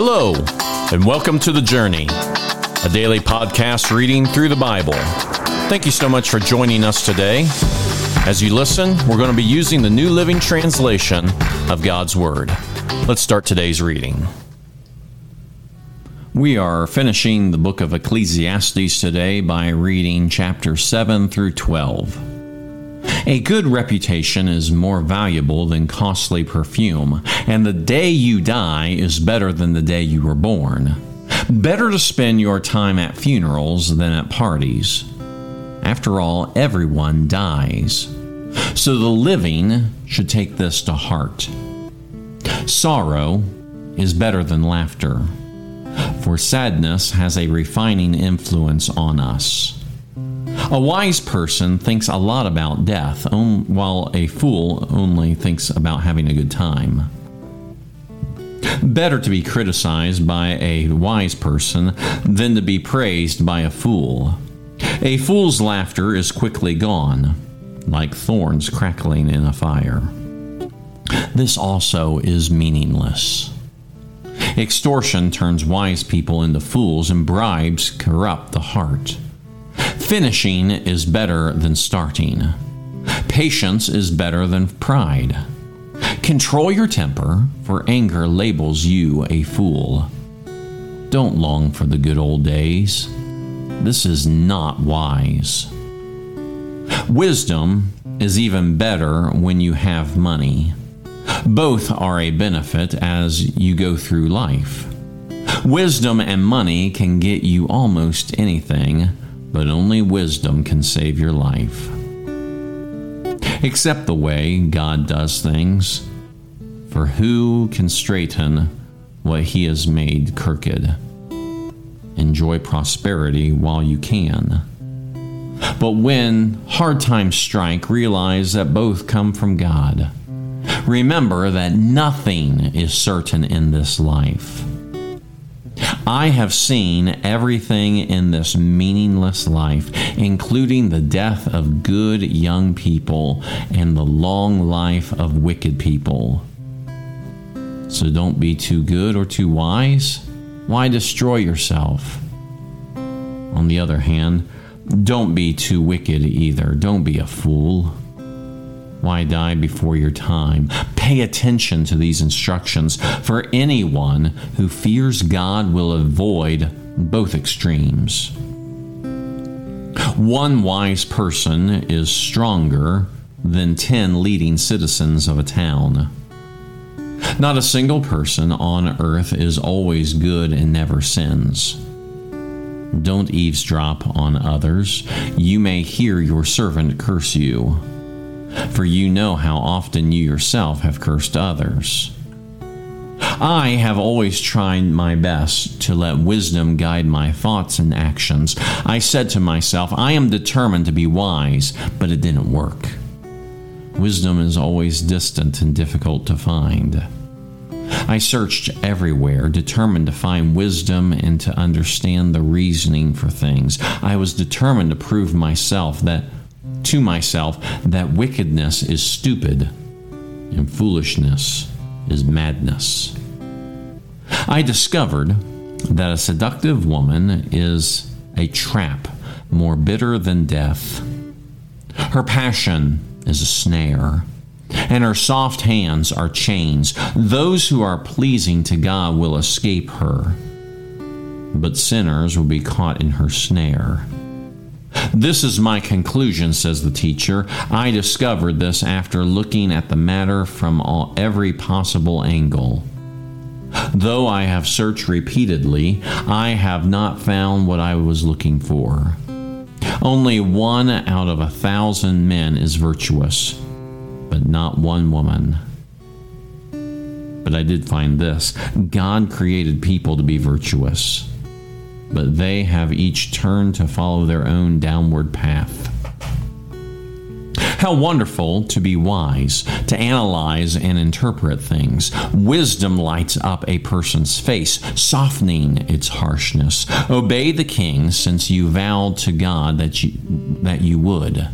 Hello, and welcome to The Journey, a daily podcast reading through the Bible. Thank you so much for joining us today. As you listen, we're going to be using the New Living Translation of God's Word. Let's start today's reading. We are finishing the book of Ecclesiastes today by reading chapter 7 through 12. A good reputation is more valuable than costly perfume, and the day you die is better than the day you were born. Better to spend your time at funerals than at parties. After all, everyone dies. So the living should take this to heart. Sorrow is better than laughter, for sadness has a refining influence on us. A wise person thinks a lot about death, while a fool only thinks about having a good time. Better to be criticized by a wise person than to be praised by a fool. A fool's laughter is quickly gone, like thorns crackling in a fire. This also is meaningless. Extortion turns wise people into fools, and bribes corrupt the heart. Finishing is better than starting. Patience is better than pride. Control your temper, for anger labels you a fool. Don't long for the good old days. This is not wise. Wisdom is even better when you have money. Both are a benefit as you go through life. Wisdom and money can get you almost anything but only wisdom can save your life. Accept the way God does things, for who can straighten what He has made crooked? Enjoy prosperity while you can. But when hard times strike, realize that both come from God. Remember that nothing is certain in this life. I have seen everything in this meaningless life, including the death of good young people and the long life of wicked people. So don't be too good or too wise. Why destroy yourself? On the other hand, don't be too wicked either. Don't be a fool. Why die before your time? Pay attention to these instructions, for anyone who fears God will avoid both extremes. One wise person is stronger than ten leading citizens of a town. Not a single person on earth is always good and never sins. Don't eavesdrop on others. You may hear your servant curse you for you know how often you yourself have cursed others. I have always tried my best to let wisdom guide my thoughts and actions. I said to myself, I am determined to be wise, but it didn't work. Wisdom is always distant and difficult to find. I searched everywhere, determined to find wisdom and to understand the reasoning for things. I was determined to prove myself that to myself that wickedness is stupid and foolishness is madness. I discovered that a seductive woman is a trap more bitter than death. Her passion is a snare, and her soft hands are chains. Those who are pleasing to God will escape her, but sinners will be caught in her snare. This is my conclusion, says the teacher. I discovered this after looking at the matter from all, every possible angle. Though I have searched repeatedly, I have not found what I was looking for. Only one out of a thousand men is virtuous, but not one woman. But I did find this God created people to be virtuous but they have each turned to follow their own downward path. How wonderful to be wise, to analyze and interpret things. Wisdom lights up a person's face, softening its harshness. Obey the king since you vowed to God that you, that you would.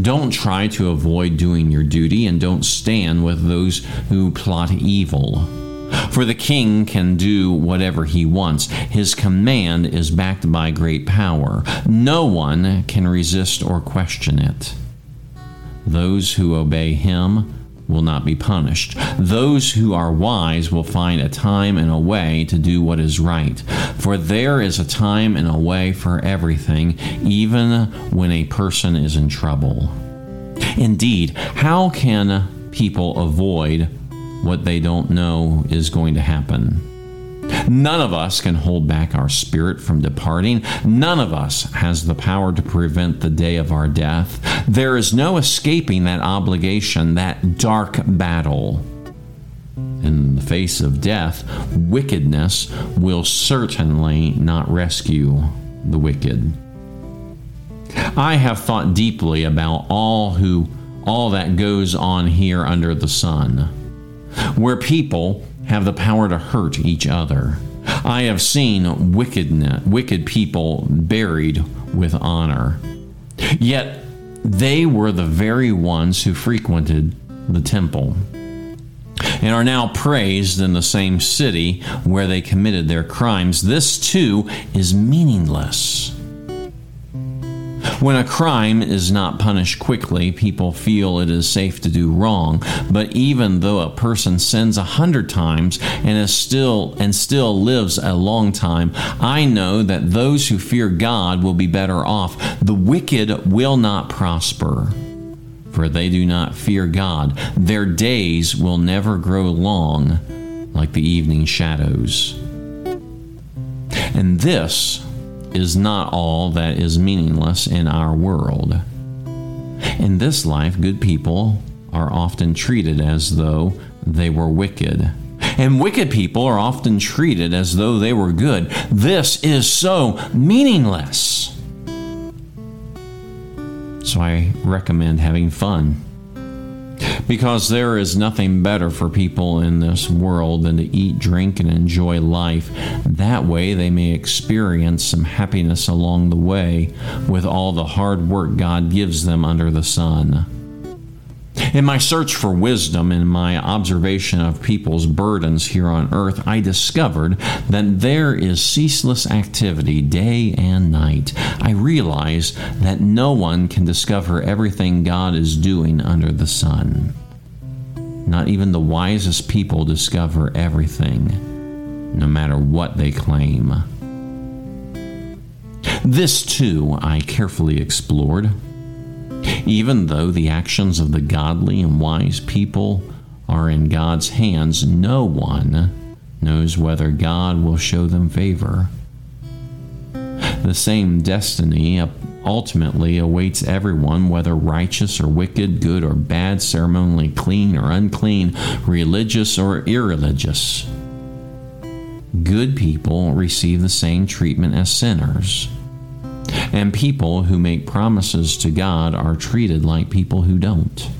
Don't try to avoid doing your duty and don't stand with those who plot evil. For the king can do whatever he wants. His command is backed by great power. No one can resist or question it. Those who obey him will not be punished. Those who are wise will find a time and a way to do what is right. For there is a time and a way for everything, even when a person is in trouble. Indeed, how can people avoid what they don't know is going to happen? None of us can hold back our spirit from departing. None of us has the power to prevent the day of our death. There is no escaping that obligation, that dark battle. In the face of death, wickedness will certainly not rescue the wicked. I have thought deeply about all who all that goes on here under the sun, where people have the power to hurt each other. I have seen wickedness, wicked people buried with honor. Yet they were the very ones who frequented the temple and are now praised in the same city where they committed their crimes. This too is meaningless. When a crime is not punished quickly, people feel it is safe to do wrong. But even though a person sins a hundred times and is still and still lives a long time, I know that those who fear God will be better off. The wicked will not prosper for they do not fear God. Their days will never grow long like the evening shadows. And this is not all that is meaningless in our world. In this life, good people are often treated as though they were wicked. And wicked people are often treated as though they were good. This is so meaningless. So I recommend having fun because there is nothing better for people in this world than to eat, drink, and enjoy life. That way, they may experience some happiness along the way with all the hard work God gives them under the sun. In my search for wisdom and my observation of people's burdens here on earth, I discovered that there is ceaseless activity day and night. I realize that no one can discover everything God is doing under the sun. Not even the wisest people discover everything, no matter what they claim. This, too, I carefully explored. Even though the actions of the godly and wise people are in God's hands, no one knows whether God will show them favor. The same destiny ultimately awaits everyone, whether righteous or wicked, good or bad, ceremonially clean or unclean, religious or irreligious. Good people receive the same treatment as sinners. And people who make promises to God are treated like people who don't.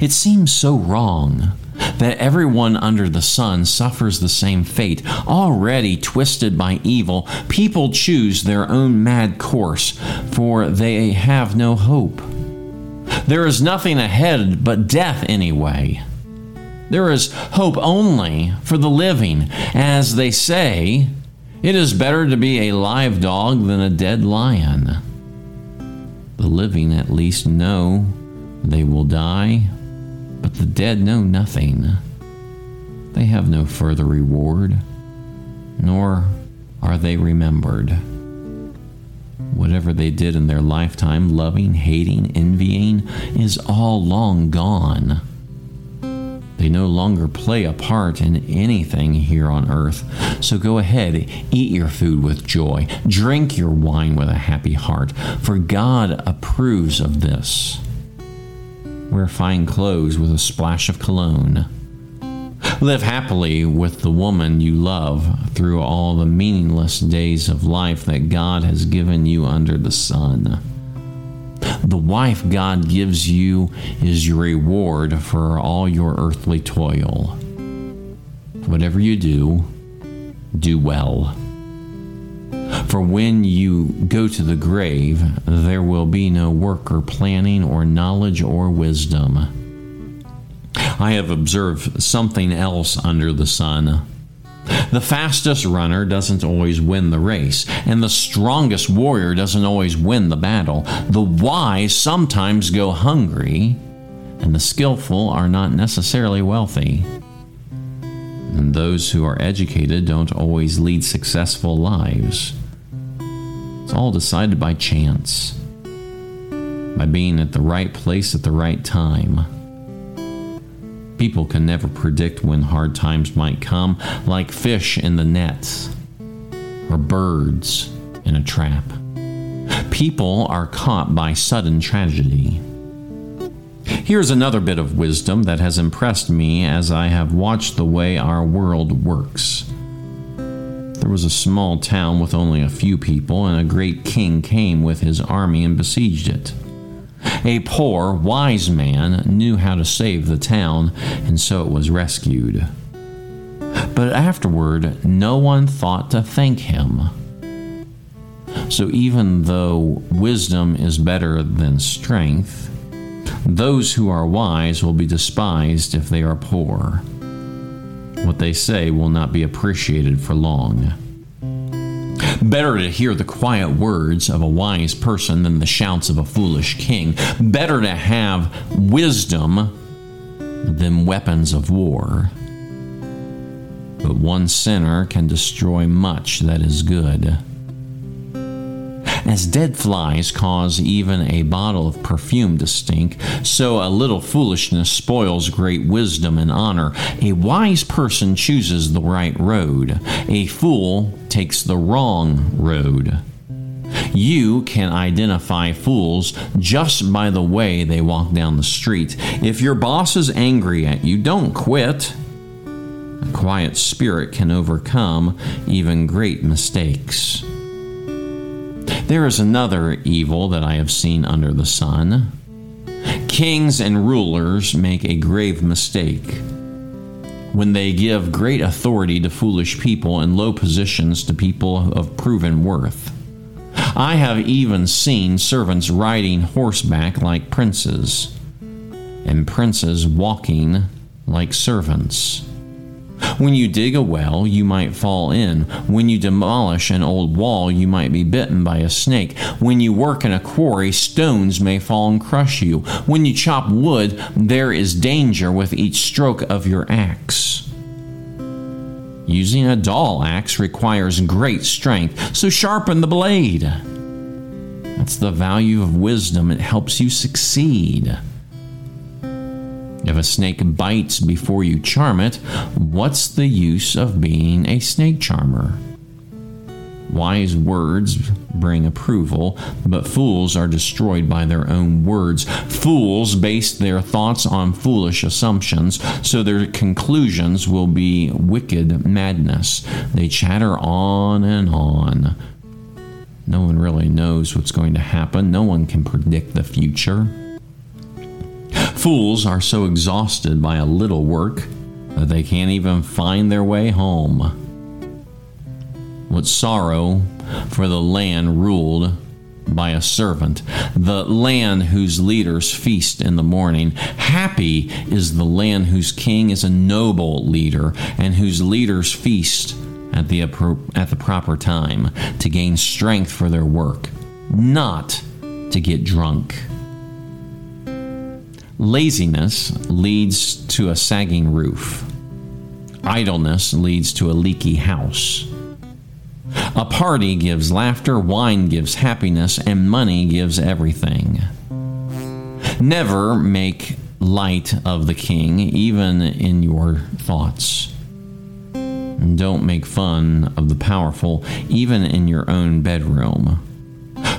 It seems so wrong that everyone under the sun suffers the same fate. Already twisted by evil, people choose their own mad course, for they have no hope. There is nothing ahead but death, anyway. There is hope only for the living, as they say, it is better to be a live dog than a dead lion. The living at least know they will die, but the dead know nothing. They have no further reward, nor are they remembered. Whatever they did in their lifetime, loving, hating, envying, is all long gone. They no longer play a part in anything here on earth. So go ahead, eat your food with joy, drink your wine with a happy heart, for God approves of this. Wear fine clothes with a splash of cologne. Live happily with the woman you love through all the meaningless days of life that God has given you under the sun. The wife God gives you is your reward for all your earthly toil. Whatever you do, do well. For when you go to the grave, there will be no work or planning or knowledge or wisdom. I have observed something else under the sun. The fastest runner doesn't always win the race, and the strongest warrior doesn't always win the battle. The wise sometimes go hungry, and the skillful are not necessarily wealthy. And those who are educated don't always lead successful lives. It's all decided by chance, by being at the right place at the right time. People can never predict when hard times might come, like fish in the nets or birds in a trap. People are caught by sudden tragedy. Here's another bit of wisdom that has impressed me as I have watched the way our world works. There was a small town with only a few people, and a great king came with his army and besieged it. A poor, wise man knew how to save the town, and so it was rescued. But afterward, no one thought to thank him. So even though wisdom is better than strength, those who are wise will be despised if they are poor. What they say will not be appreciated for long. Better to hear the quiet words of a wise person than the shouts of a foolish king. Better to have wisdom than weapons of war. But one sinner can destroy much that is good. As dead flies cause even a bottle of perfume to stink, so a little foolishness spoils great wisdom and honor. A wise person chooses the right road, a fool takes the wrong road. You can identify fools just by the way they walk down the street. If your boss is angry at you, don't quit. A quiet spirit can overcome even great mistakes. There is another evil that I have seen under the sun. Kings and rulers make a grave mistake when they give great authority to foolish people and low positions to people of proven worth. I have even seen servants riding horseback like princes, and princes walking like servants. When you dig a well, you might fall in. When you demolish an old wall, you might be bitten by a snake. When you work in a quarry, stones may fall and crush you. When you chop wood, there is danger with each stroke of your axe. Using a dull axe requires great strength, so sharpen the blade. That's the value of wisdom. It helps you succeed. If a snake bites before you charm it, what's the use of being a snake charmer? Wise words bring approval, but fools are destroyed by their own words. Fools base their thoughts on foolish assumptions, so their conclusions will be wicked madness. They chatter on and on. No one really knows what's going to happen, no one can predict the future. Fools are so exhausted by a little work that they can't even find their way home. What sorrow for the land ruled by a servant, the land whose leaders feast in the morning. Happy is the land whose king is a noble leader and whose leaders feast at the, at the proper time to gain strength for their work, not to get drunk. Laziness leads to a sagging roof. Idleness leads to a leaky house. A party gives laughter, wine gives happiness, and money gives everything. Never make light of the king, even in your thoughts. Don't make fun of the powerful, even in your own bedroom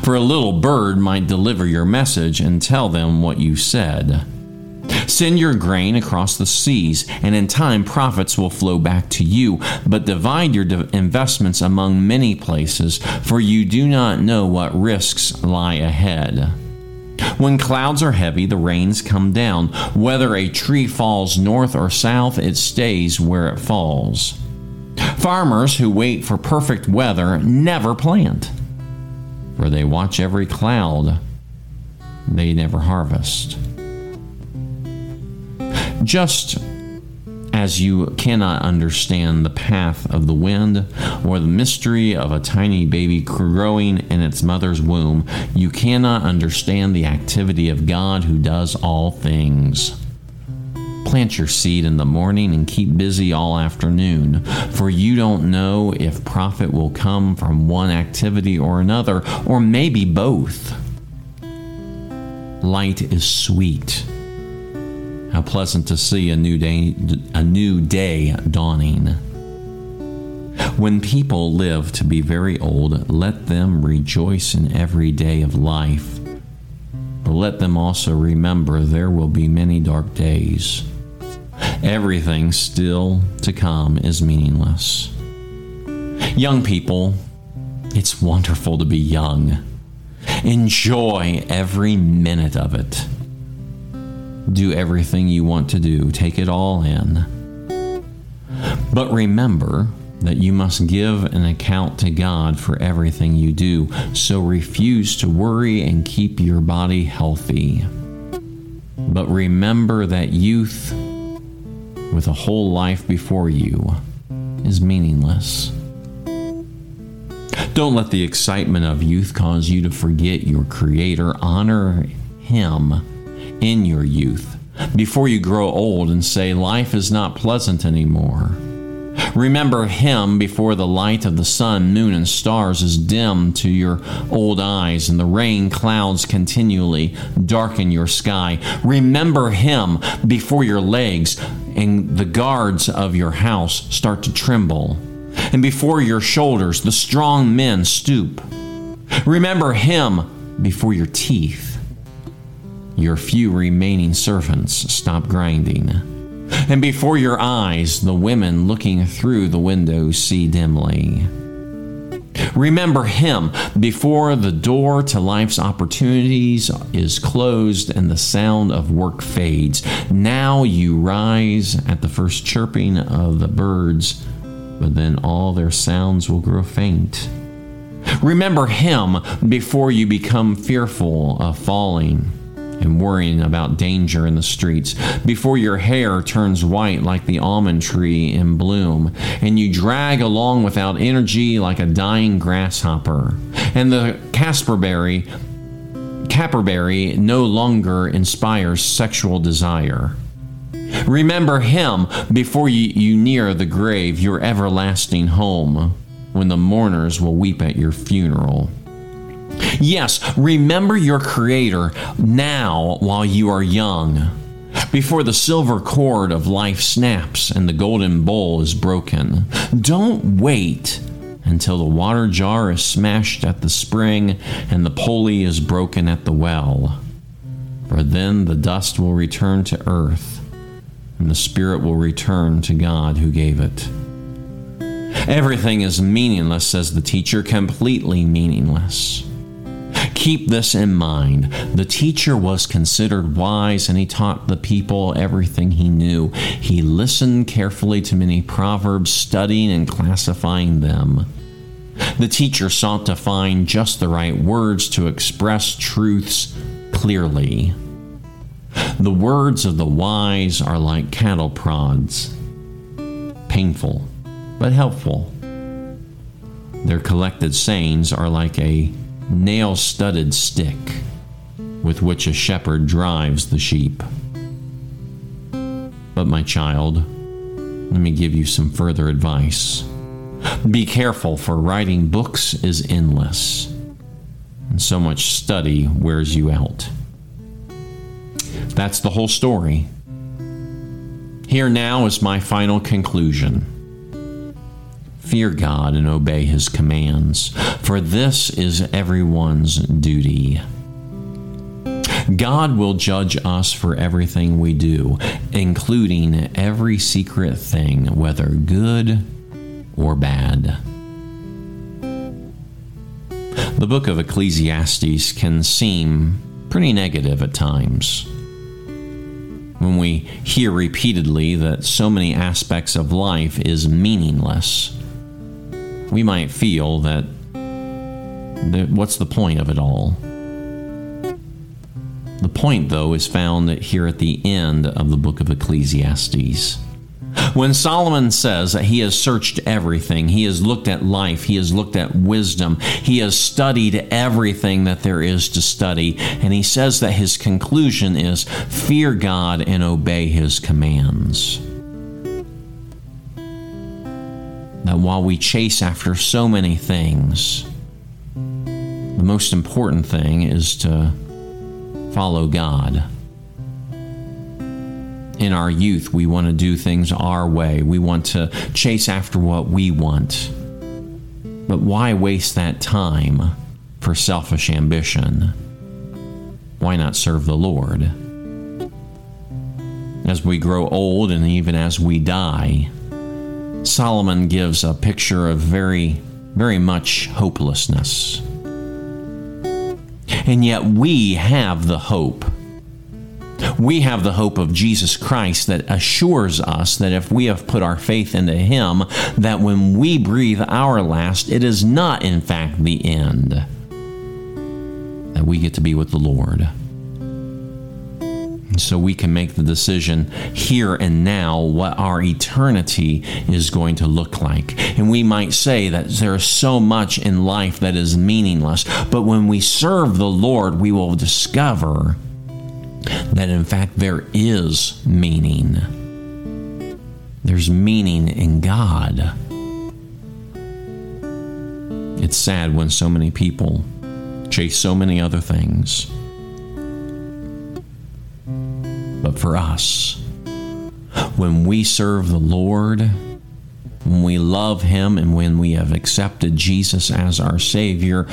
for a little bird might deliver your message and tell them what you said. Send your grain across the seas, and in time profits will flow back to you. But divide your investments among many places, for you do not know what risks lie ahead. When clouds are heavy, the rains come down. Whether a tree falls north or south, it stays where it falls. Farmers who wait for perfect weather never plant where they watch every cloud, they never harvest. Just as you cannot understand the path of the wind or the mystery of a tiny baby growing in its mother's womb, you cannot understand the activity of God who does all things. Plant your seed in the morning and keep busy all afternoon, for you don't know if profit will come from one activity or another, or maybe both. Light is sweet how pleasant to see a new day, a new day dawning. When people live to be very old, let them rejoice in every day of life. But let them also remember there will be many dark days. Everything still to come is meaningless. Young people, it's wonderful to be young. Enjoy every minute of it do everything you want to do, take it all in. But remember that you must give an account to God for everything you do, so refuse to worry and keep your body healthy. But remember that youth, with a whole life before you, is meaningless. Don't let the excitement of youth cause you to forget your Creator. Honor Him in your youth before you grow old and say life is not pleasant anymore. Remember Him before the light of the sun, moon, and stars is dim to your old eyes and the rain clouds continually darken your sky. Remember Him before your legs and the guards of your house start to tremble, and before your shoulders the strong men stoop. Remember Him before your teeth your few remaining servants stop grinding. And before your eyes, the women looking through the windows see dimly. Remember Him before the door to life's opportunities is closed and the sound of work fades. Now you rise at the first chirping of the birds, but then all their sounds will grow faint. Remember Him before you become fearful of falling and worrying about danger in the streets, before your hair turns white like the almond tree in bloom, and you drag along without energy like a dying grasshopper, and the casperberry, caperberry no longer inspires sexual desire. Remember him before you, you near the grave, your everlasting home, when the mourners will weep at your funeral. Yes, remember your Creator now while you are young, before the silver cord of life snaps and the golden bowl is broken. Don't wait until the water jar is smashed at the spring and the pulley is broken at the well. For then the dust will return to earth, and the spirit will return to God who gave it. Everything is meaningless, says the teacher, completely meaningless. Keep this in mind. The teacher was considered wise and he taught the people everything he knew. He listened carefully to many proverbs, studying and classifying them. The teacher sought to find just the right words to express truths clearly. The words of the wise are like cattle prods, painful but helpful. Their collected sayings are like a nail studded stick with which a shepherd drives the sheep. But, my child, let me give you some further advice. Be careful, for writing books is endless, and so much study wears you out. That's the whole story. Here now is my final conclusion. Fear God and obey his commands, for this is everyone's duty. God will judge us for everything we do, including every secret thing, whether good or bad. The book of Ecclesiastes can seem pretty negative at times. When we hear repeatedly that so many aspects of life is meaningless, we might feel that, that what's the point of it all? The point, though, is found here at the end of the book of Ecclesiastes. When Solomon says that he has searched everything, he has looked at life, he has looked at wisdom, he has studied everything that there is to study, and he says that his conclusion is fear God and obey his commands. That while we chase after so many things, the most important thing is to follow God in our youth, we want to do things our way. We want to chase after what we want. But why waste that time for selfish ambition? Why not serve the Lord? As we grow old and even as we die, Solomon gives a picture of very, very much hopelessness. And yet we have the hope we have the hope of Jesus Christ that assures us that if we have put our faith into Him, that when we breathe our last, it is not, in fact, the end. That we get to be with the Lord. So we can make the decision here and now what our eternity is going to look like. And we might say that there is so much in life that is meaningless, but when we serve the Lord, we will discover that in fact there is meaning. There's meaning in God. It's sad when so many people chase so many other things. But for us, when we serve the Lord, when we love Him, and when we have accepted Jesus as our Savior,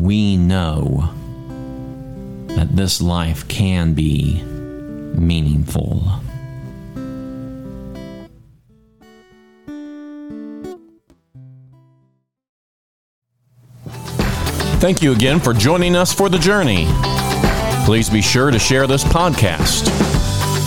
we know that this life can be meaningful. Thank you again for joining us for the journey. Please be sure to share this podcast.